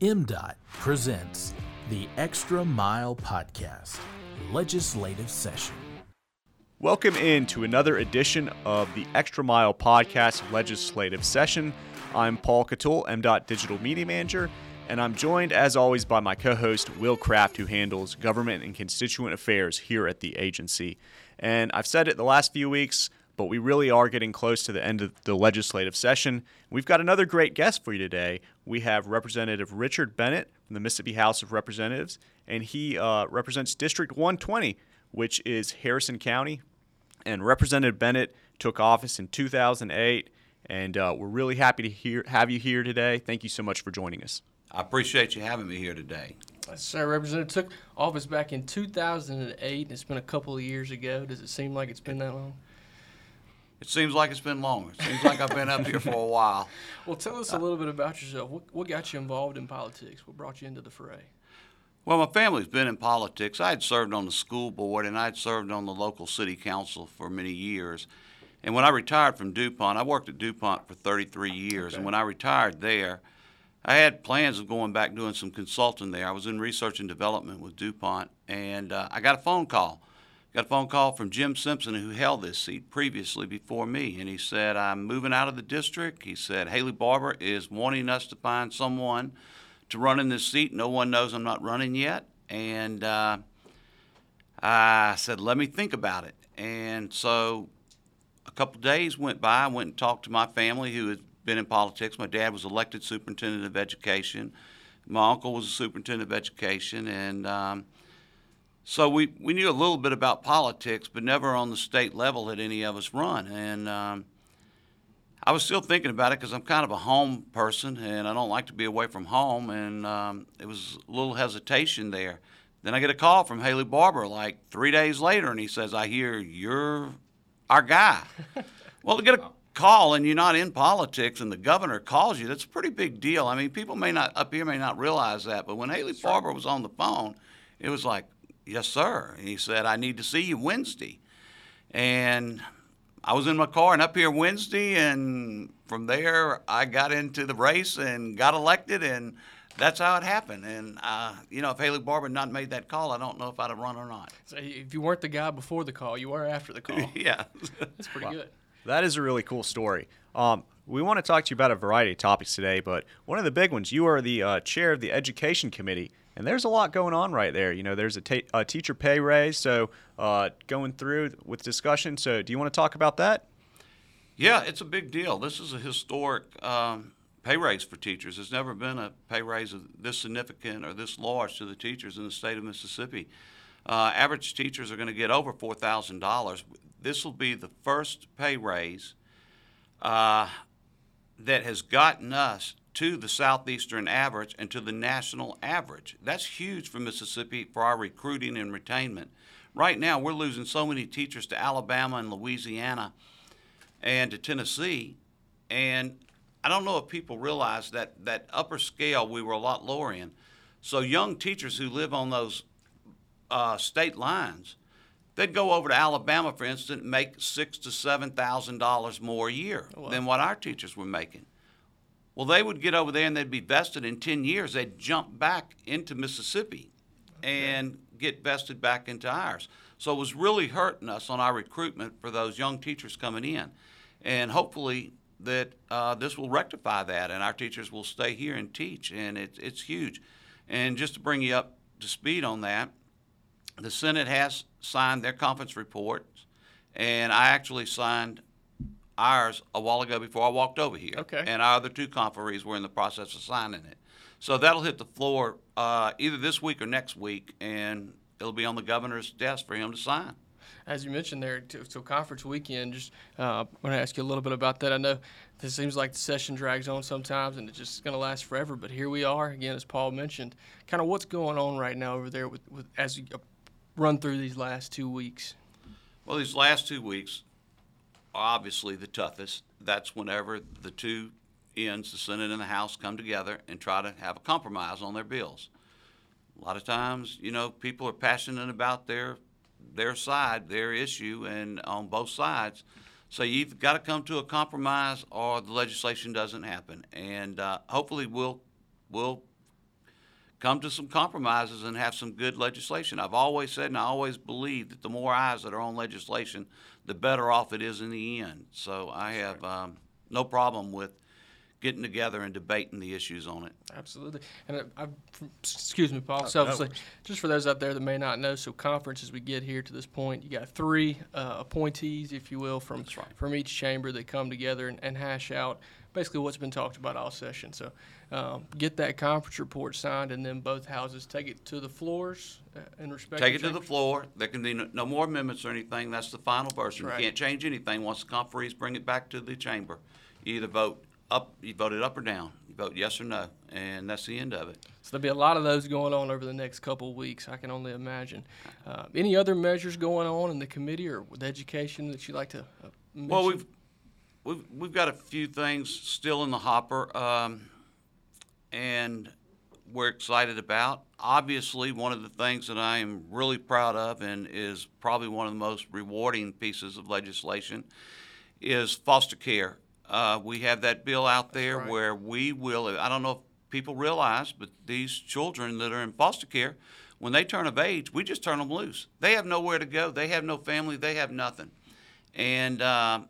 MDOT presents the Extra Mile Podcast, Legislative Session. Welcome in to another edition of the Extra Mile Podcast Legislative Session. I'm Paul Catul, MDOT Digital Media Manager, and I'm joined, as always, by my co host, Will Kraft, who handles government and constituent affairs here at the agency. And I've said it the last few weeks, but we really are getting close to the end of the legislative session. We've got another great guest for you today. We have Representative Richard Bennett from the Mississippi House of Representatives, and he uh, represents District 120, which is Harrison County. And Representative Bennett took office in 2008, and uh, we're really happy to hear, have you here today. Thank you so much for joining us. I appreciate you having me here today. Sir, Representative took office back in 2008. It's been a couple of years ago. Does it seem like it's been that long? It seems like it's been long. It seems like I've been up here for a while. Well, tell us a little bit about yourself. What, what got you involved in politics? What brought you into the fray? Well, my family's been in politics. I had served on the school board and I had served on the local city council for many years. And when I retired from DuPont, I worked at DuPont for 33 years. Okay. And when I retired there, I had plans of going back doing some consulting there. I was in research and development with DuPont, and uh, I got a phone call got a phone call from Jim Simpson, who held this seat previously before me, and he said, I'm moving out of the district. He said, Haley Barbour is wanting us to find someone to run in this seat. No one knows I'm not running yet. And uh, I said, let me think about it. And so a couple days went by. I went and talked to my family who had been in politics. My dad was elected superintendent of education. My uncle was a superintendent of education. And um, so we, we knew a little bit about politics, but never on the state level had any of us run. And um, I was still thinking about it because I'm kind of a home person and I don't like to be away from home. And um, it was a little hesitation there. Then I get a call from Haley Barbour like three days later, and he says, I hear you're our guy. well, to get a call and you're not in politics and the governor calls you, that's a pretty big deal. I mean, people may not, up here may not realize that, but when Haley Barbour was on the phone, it was like, Yes, sir. And he said, I need to see you Wednesday. And I was in my car and up here Wednesday, and from there I got into the race and got elected, and that's how it happened. And uh, you know, if Haley Barbour had not made that call, I don't know if I'd have run or not. So if you weren't the guy before the call, you were after the call. yeah, that's pretty wow. good. That is a really cool story. Um, we want to talk to you about a variety of topics today, but one of the big ones, you are the uh, chair of the Education Committee. And there's a lot going on right there. You know, there's a, teacher pay raise, so uh, going through with discussion. So, do you want to talk about that? Yeah, it's a big deal. This is a historic um, pay raise for teachers. There's never been a pay raise this significant or this large to the teachers in the state of Mississippi. Uh, average teachers are going to get over $4,000. This will be the first pay raise uh, that has gotten us to the southeastern average and to the national average. That's huge for Mississippi for our recruiting and retainment. Right now, we're losing so many teachers to Alabama and Louisiana and to Tennessee. And I don't know if people realize that that upper scale we were a lot lower in. So young teachers who live on those uh, state lines, they'd go over to Alabama, for instance, and make six to seven thousand dollars more a year oh, wow. than what our teachers were making. Well, they would get over there and they'd be vested in 10 years. They'd jump back into Mississippi and get vested back into ours. So it was really hurting us on our recruitment for those young teachers coming in. And hopefully that uh, this will rectify that and our teachers will stay here and teach. And it, it's huge. And just to bring you up to speed on that, the Senate has signed their conference reports, and I actually signed ours a while ago before I walked over here. Okay. And our other two conferees were in the process of signing it. So that'll hit the floor uh, either this week or next week, and it'll be on the governor's desk for him to sign. As you mentioned there, to so conference weekend, just uh, want to ask you a little bit about that. I know this seems like the session drags on sometimes and it's just going to last forever, but here we are again, as Paul mentioned. Kind of what's going on right now over there with, with as you run through these last two weeks? Well, these last two weeks, obviously the toughest. That's whenever the two ends, the Senate and the House, come together and try to have a compromise on their bills. A lot of times, you know, people are passionate about their their side, their issue, and on both sides. So you've got to come to a compromise, or the legislation doesn't happen. And uh, hopefully, we'll we'll come to some compromises and have some good legislation. I've always said, and I always believe that the more eyes that are on legislation, the better off it is in the end. So I have um, no problem with getting together and debating the issues on it. Absolutely. And I, I, excuse me, Paul. Selfishly, just for those out there that may not know, so conference as we get here to this point, you got three uh, appointees, if you will, from right. from each chamber that come together and, and hash out basically what's been talked about all session. So um, get that conference report signed, and then both houses take it to the floors uh, in respect. Take it to the floor. There can be no, no more amendments or anything. That's the final version. Right. You can't change anything. Once the conferees bring it back to the chamber, you either vote up, you vote it up or down. You vote yes or no, and that's the end of it. So there'll be a lot of those going on over the next couple of weeks. I can only imagine. Uh, any other measures going on in the committee or with education that you'd like to uh, mention? Well, we've we've we've got a few things still in the hopper, um, and we're excited about. Obviously, one of the things that I am really proud of, and is probably one of the most rewarding pieces of legislation, is foster care. Uh, we have that bill out there right. where we will. I don't know if people realize, but these children that are in foster care, when they turn of age, we just turn them loose. They have nowhere to go. They have no family. They have nothing. And uh,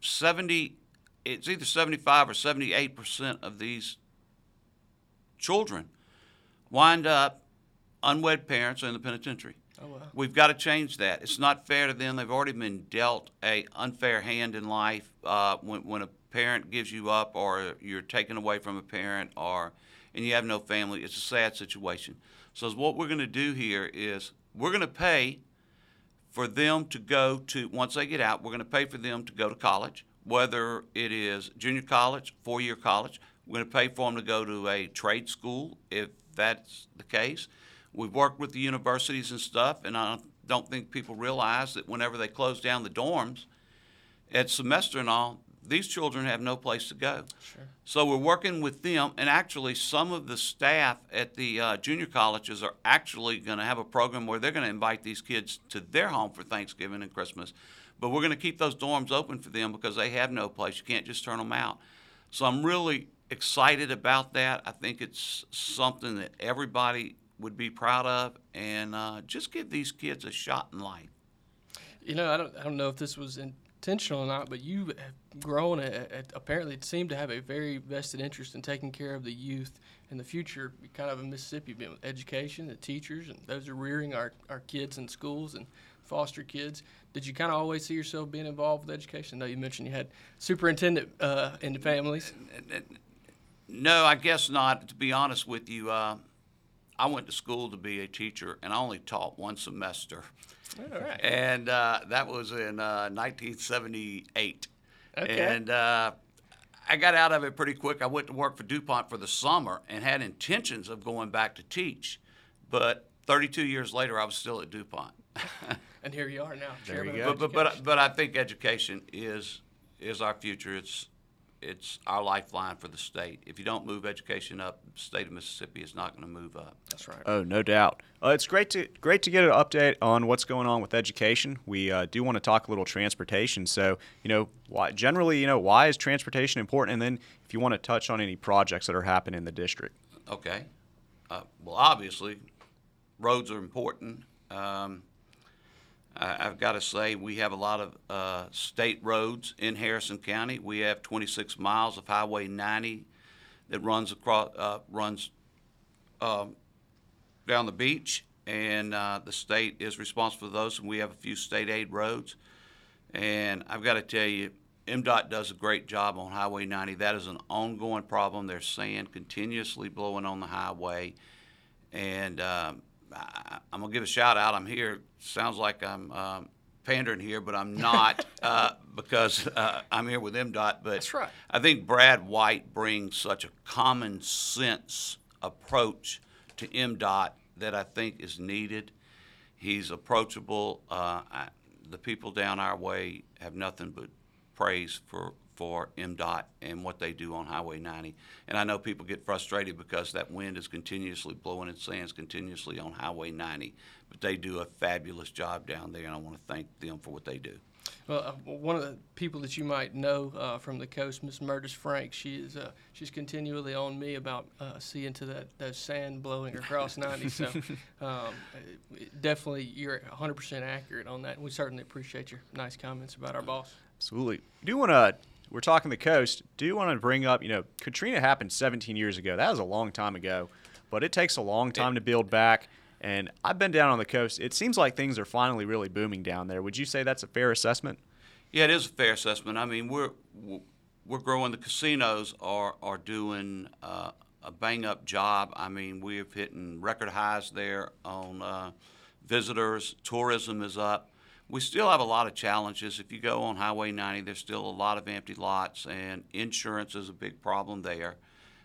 70, it's either 75 or 78 percent of these children wind up unwed parents or in the penitentiary. Oh, wow. We've got to change that. It's not fair to them. They've already been dealt a unfair hand in life uh, when, when a parent gives you up or you're taken away from a parent or and you have no family. It's a sad situation. So what we're going to do here is we're going to pay for them to go to once they get out. We're going to pay for them to go to college, whether it is junior college, four-year college. We're going to pay for them to go to a trade school if that's the case. We've worked with the universities and stuff, and I don't think people realize that whenever they close down the dorms at semester and all, these children have no place to go. Sure. So we're working with them, and actually, some of the staff at the uh, junior colleges are actually going to have a program where they're going to invite these kids to their home for Thanksgiving and Christmas. But we're going to keep those dorms open for them because they have no place. You can't just turn them out. So I'm really excited about that. I think it's something that everybody would be proud of, and uh, just give these kids a shot in life. You know, I don't, I don't know if this was intentional or not, but you have grown, a, a, apparently, seem to have a very vested interest in taking care of the youth in the future, kind of in Mississippi, being with education, the teachers, and those are rearing our, our kids in schools and foster kids. Did you kind of always see yourself being involved with education? I know you mentioned you had superintendent uh, in the families. No, I guess not. To be honest with you, uh, I went to school to be a teacher, and I only taught one semester, All right. and uh, that was in uh, 1978. Okay. And uh, I got out of it pretty quick. I went to work for DuPont for the summer and had intentions of going back to teach, but 32 years later, I was still at DuPont. And here you are now. There you chairman go. but, but, but, but I think education is is our future. It's it's our lifeline for the state. If you don't move education up, the state of Mississippi is not going to move up. That's right. Oh, no doubt. Uh, it's great to great to get an update on what's going on with education. We uh, do want to talk a little transportation. So, you know, why, generally, you know, why is transportation important? And then, if you want to touch on any projects that are happening in the district. Okay. Uh, well, obviously, roads are important. Um, I, I've got to say, we have a lot of uh, state roads in Harrison County. We have 26 miles of Highway 90 that runs across, uh, runs um, down the beach, and uh, the state is responsible for those. And we have a few state aid roads. And I've got to tell you, MDOT does a great job on Highway 90. That is an ongoing problem. There's sand continuously blowing on the highway. And um, I, I'm going to give a shout out. I'm here. Sounds like I'm um, pandering here, but I'm not uh, because uh, I'm here with MDOT. But That's right. I think Brad White brings such a common sense approach to MDOT that I think is needed. He's approachable. Uh, I, the people down our way have nothing but praise for, for MDOT and what they do on Highway 90. And I know people get frustrated because that wind is continuously blowing and sand's continuously on Highway 90, but they do a fabulous job down there, and I want to thank them for what they do. Well, uh, one of the people that you might know uh, from the coast, Miss Murders Frank, she is uh, she's continually on me about uh, seeing to that, that sand blowing across 90. So um, definitely, you're 100% accurate on that. We certainly appreciate your nice comments about our boss. Absolutely. Do you want to? We're talking the coast. Do you want to bring up? You know, Katrina happened 17 years ago. That was a long time ago, but it takes a long time to build back. And I've been down on the coast. It seems like things are finally really booming down there. Would you say that's a fair assessment? Yeah, it is a fair assessment. I mean, we're we're growing. The casinos are are doing uh, a bang up job. I mean, we're hitting record highs there on uh, visitors. Tourism is up. We still have a lot of challenges. If you go on Highway 90, there's still a lot of empty lots, and insurance is a big problem there,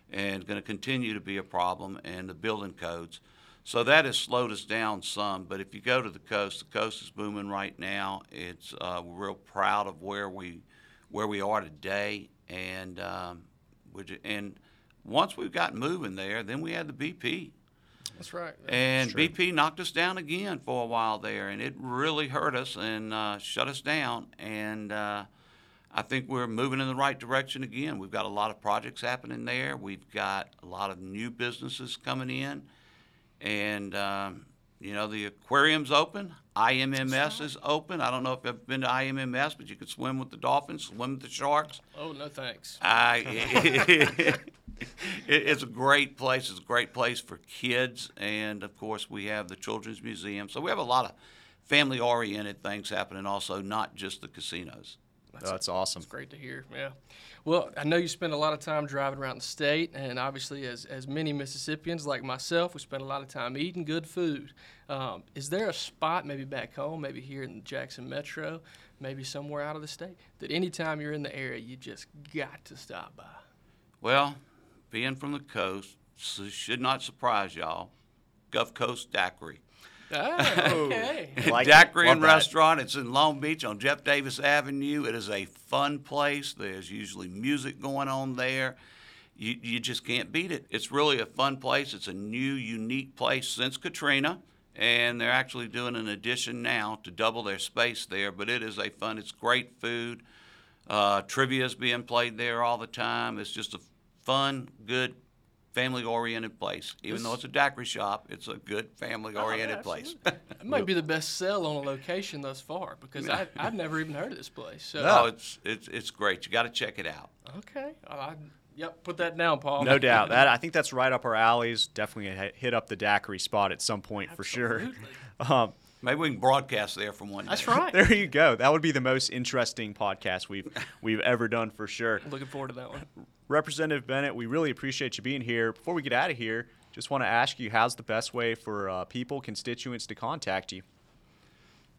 and going to continue to be a problem. And the building codes. So that has slowed us down some. But if you go to the coast, the coast is booming right now. It's uh, we're real proud of where we where we are today, and um, and once we've got moving there, then we had the BP. That's right. And That's BP knocked us down again for a while there, and it really hurt us and uh, shut us down. And uh, I think we're moving in the right direction again. We've got a lot of projects happening there. We've got a lot of new businesses coming in and um, you know the aquarium's open. IMMS is open. I don't know if you've been to IMMS, but you can swim with the dolphins, swim with the sharks. Oh no, thanks. I, it's a great place. It's a great place for kids, and of course we have the Children's Museum. So we have a lot of family-oriented things happening, also not just the casinos. That's, oh, that's awesome. It's great to hear. Yeah. Well, I know you spend a lot of time driving around the state, and obviously, as, as many Mississippians like myself, we spend a lot of time eating good food. Um, is there a spot, maybe back home, maybe here in the Jackson Metro, maybe somewhere out of the state, that anytime you're in the area, you just got to stop by? Well, being from the coast, should not surprise y'all. Gulf Coast Daiquiri. Oh, okay. like Daiquiri and Restaurant. It's in Long Beach on Jeff Davis Avenue. It is a fun place. There's usually music going on there. You, you just can't beat it. It's really a fun place. It's a new, unique place since Katrina, and they're actually doing an addition now to double their space there. But it is a fun. It's great food. Uh, trivia is being played there all the time. It's just a fun, good family oriented place. Even this, though it's a daiquiri shop, it's a good family oriented oh, place. it might be the best sell on a location thus far because I, have never even heard of this place. So. No, it's it's it's great. You got to check it out. Okay. I, yep, put that down, Paul. No doubt. That I think that's right up our alleys. Definitely hit up the daiquiri spot at some point Absolutely. for sure. Um, Maybe we can broadcast there from one day. That's right. there you go. That would be the most interesting podcast we've we've ever done for sure. Looking forward to that one. Representative Bennett, we really appreciate you being here. Before we get out of here, just want to ask you, how's the best way for uh, people, constituents, to contact you?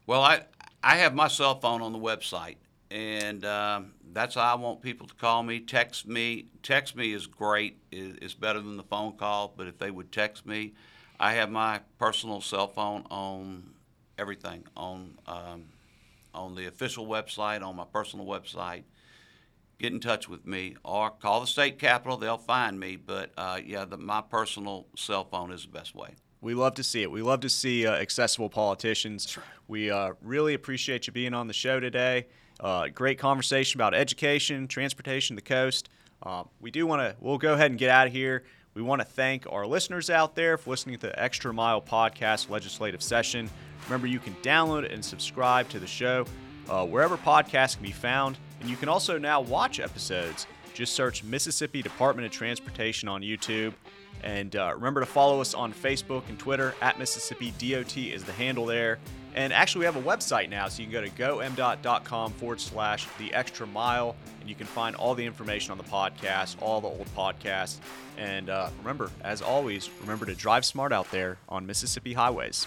Well, I I have my cell phone on the website, and um, that's how I want people to call me. Text me. Text me is great. It's better than the phone call. But if they would text me, I have my personal cell phone on everything on um, on the official website, on my personal website. Get in touch with me or call the state capitol. They'll find me. But uh, yeah, the, my personal cell phone is the best way. We love to see it. We love to see uh, accessible politicians. Right. We uh, really appreciate you being on the show today. Uh, great conversation about education, transportation, the coast. Uh, we do want to. We'll go ahead and get out of here. We want to thank our listeners out there for listening to the Extra Mile Podcast legislative session. Remember, you can download and subscribe to the show uh, wherever podcasts can be found, and you can also now watch episodes. Just search Mississippi Department of Transportation on YouTube. And uh, remember to follow us on Facebook and Twitter at Mississippi DOT is the handle there. And actually, we have a website now, so you can go to gomdot.com forward slash the extra mile, you can find all the information on the podcast, all the old podcasts. And uh, remember, as always, remember to drive smart out there on Mississippi highways.